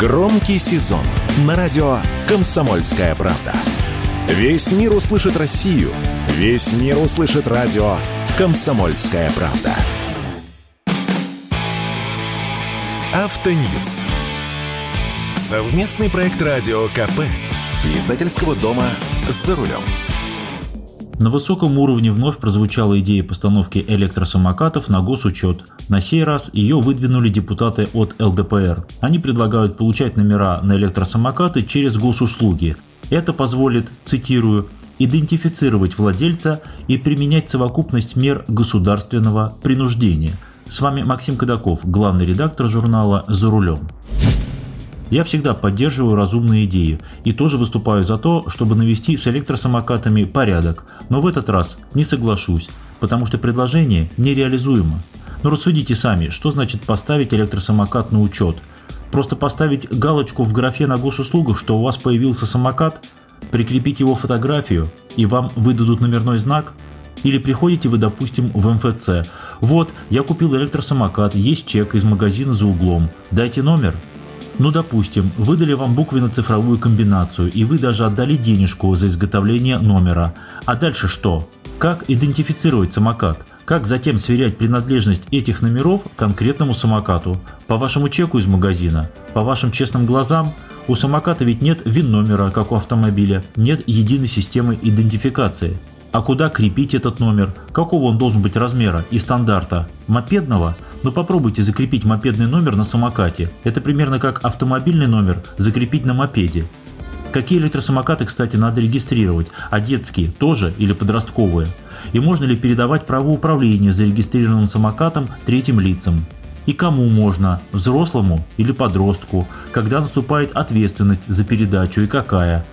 Громкий сезон на радио «Комсомольская правда». Весь мир услышит Россию. Весь мир услышит радио «Комсомольская правда». Автоньюз. Совместный проект радио КП. Издательского дома «За рулем». На высоком уровне вновь прозвучала идея постановки электросамокатов на госучет. На сей раз ее выдвинули депутаты от ЛДПР. Они предлагают получать номера на электросамокаты через госуслуги. Это позволит, цитирую, идентифицировать владельца и применять совокупность мер государственного принуждения. С вами Максим Кадаков, главный редактор журнала «За рулем». Я всегда поддерживаю разумные идеи и тоже выступаю за то, чтобы навести с электросамокатами порядок, но в этот раз не соглашусь, потому что предложение нереализуемо. Но рассудите сами, что значит поставить электросамокат на учет? Просто поставить галочку в графе на госуслугах, что у вас появился самокат, прикрепить его фотографию и вам выдадут номерной знак? Или приходите вы, допустим, в МФЦ. Вот, я купил электросамокат, есть чек из магазина за углом. Дайте номер, ну, допустим, выдали вам буквенно-цифровую комбинацию, и вы даже отдали денежку за изготовление номера. А дальше что? Как идентифицировать самокат? Как затем сверять принадлежность этих номеров конкретному самокату? По вашему чеку из магазина? По вашим честным глазам? У самоката ведь нет ВИН-номера, как у автомобиля, нет единой системы идентификации. А куда крепить этот номер? Какого он должен быть размера и стандарта? Мопедного – но попробуйте закрепить мопедный номер на самокате. Это примерно как автомобильный номер закрепить на мопеде. Какие электросамокаты, кстати, надо регистрировать, а детские тоже или подростковые? И можно ли передавать право управления зарегистрированным самокатом третьим лицам? И кому можно, взрослому или подростку, когда наступает ответственность за передачу и какая?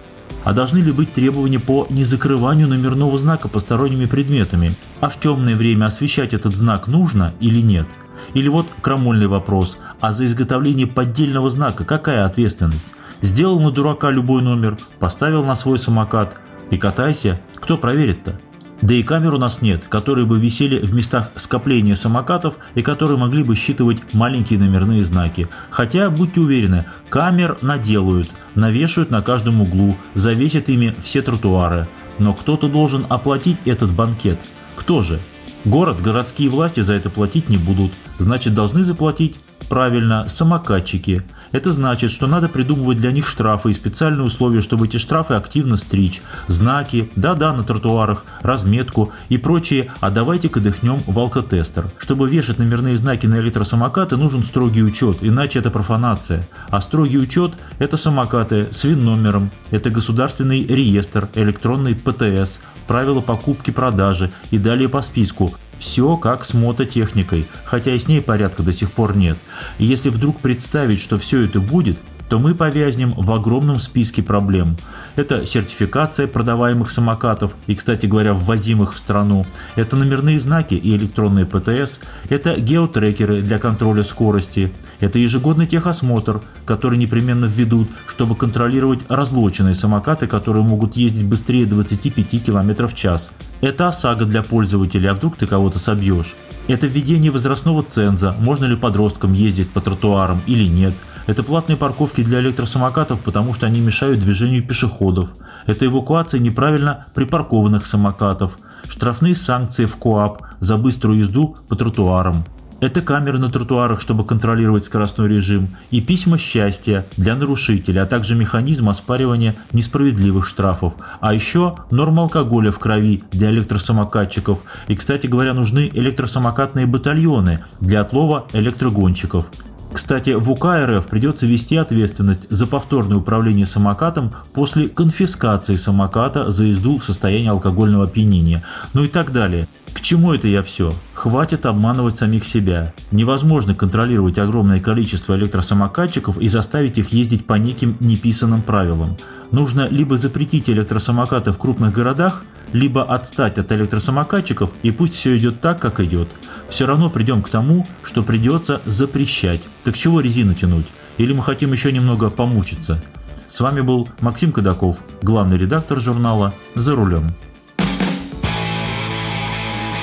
А должны ли быть требования по незакрыванию номерного знака посторонними предметами? А в темное время освещать этот знак нужно или нет? Или вот крамольный вопрос, а за изготовление поддельного знака какая ответственность? Сделал на дурака любой номер, поставил на свой самокат и катайся, кто проверит-то? Да и камер у нас нет, которые бы висели в местах скопления самокатов и которые могли бы считывать маленькие номерные знаки. Хотя, будьте уверены, камер наделают, навешают на каждом углу, завесят ими все тротуары. Но кто-то должен оплатить этот банкет. Кто же? Город, городские власти за это платить не будут. Значит, должны заплатить, правильно, самокатчики – это значит, что надо придумывать для них штрафы и специальные условия, чтобы эти штрафы активно стричь. Знаки, да-да, на тротуарах, разметку и прочее, а давайте-ка дыхнем в алкотестер. Чтобы вешать номерные знаки на электросамокаты, нужен строгий учет, иначе это профанация. А строгий учет – это самокаты с ВИН-номером, это государственный реестр, электронный ПТС, правила покупки-продажи и далее по списку – все как с мототехникой, хотя и с ней порядка до сих пор нет. И если вдруг представить, что все это будет, то мы повязнем в огромном списке проблем. Это сертификация продаваемых самокатов и, кстати говоря, ввозимых в страну. Это номерные знаки и электронные ПТС. Это геотрекеры для контроля скорости. Это ежегодный техосмотр, который непременно введут, чтобы контролировать разлоченные самокаты, которые могут ездить быстрее 25 км в час. Это ОСАГО для пользователей, а вдруг ты кого-то собьешь. Это введение возрастного ценза, можно ли подросткам ездить по тротуарам или нет – это платные парковки для электросамокатов, потому что они мешают движению пешеходов. Это эвакуация неправильно припаркованных самокатов. Штрафные санкции в КОАП за быструю езду по тротуарам. Это камеры на тротуарах, чтобы контролировать скоростной режим, и письма счастья для нарушителей, а также механизм оспаривания несправедливых штрафов. А еще норма алкоголя в крови для электросамокатчиков. И, кстати говоря, нужны электросамокатные батальоны для отлова электрогонщиков. Кстати, в УК РФ придется вести ответственность за повторное управление самокатом после конфискации самоката за езду в состоянии алкогольного опьянения, ну и так далее. К чему это я все? Хватит обманывать самих себя. Невозможно контролировать огромное количество электросамокатчиков и заставить их ездить по неким неписанным правилам. Нужно либо запретить электросамокаты в крупных городах, либо отстать от электросамокатчиков и пусть все идет так, как идет. Все равно придем к тому, что придется запрещать. Так чего резину тянуть? Или мы хотим еще немного помучиться? С вами был Максим Кадаков, главный редактор журнала «За рулем».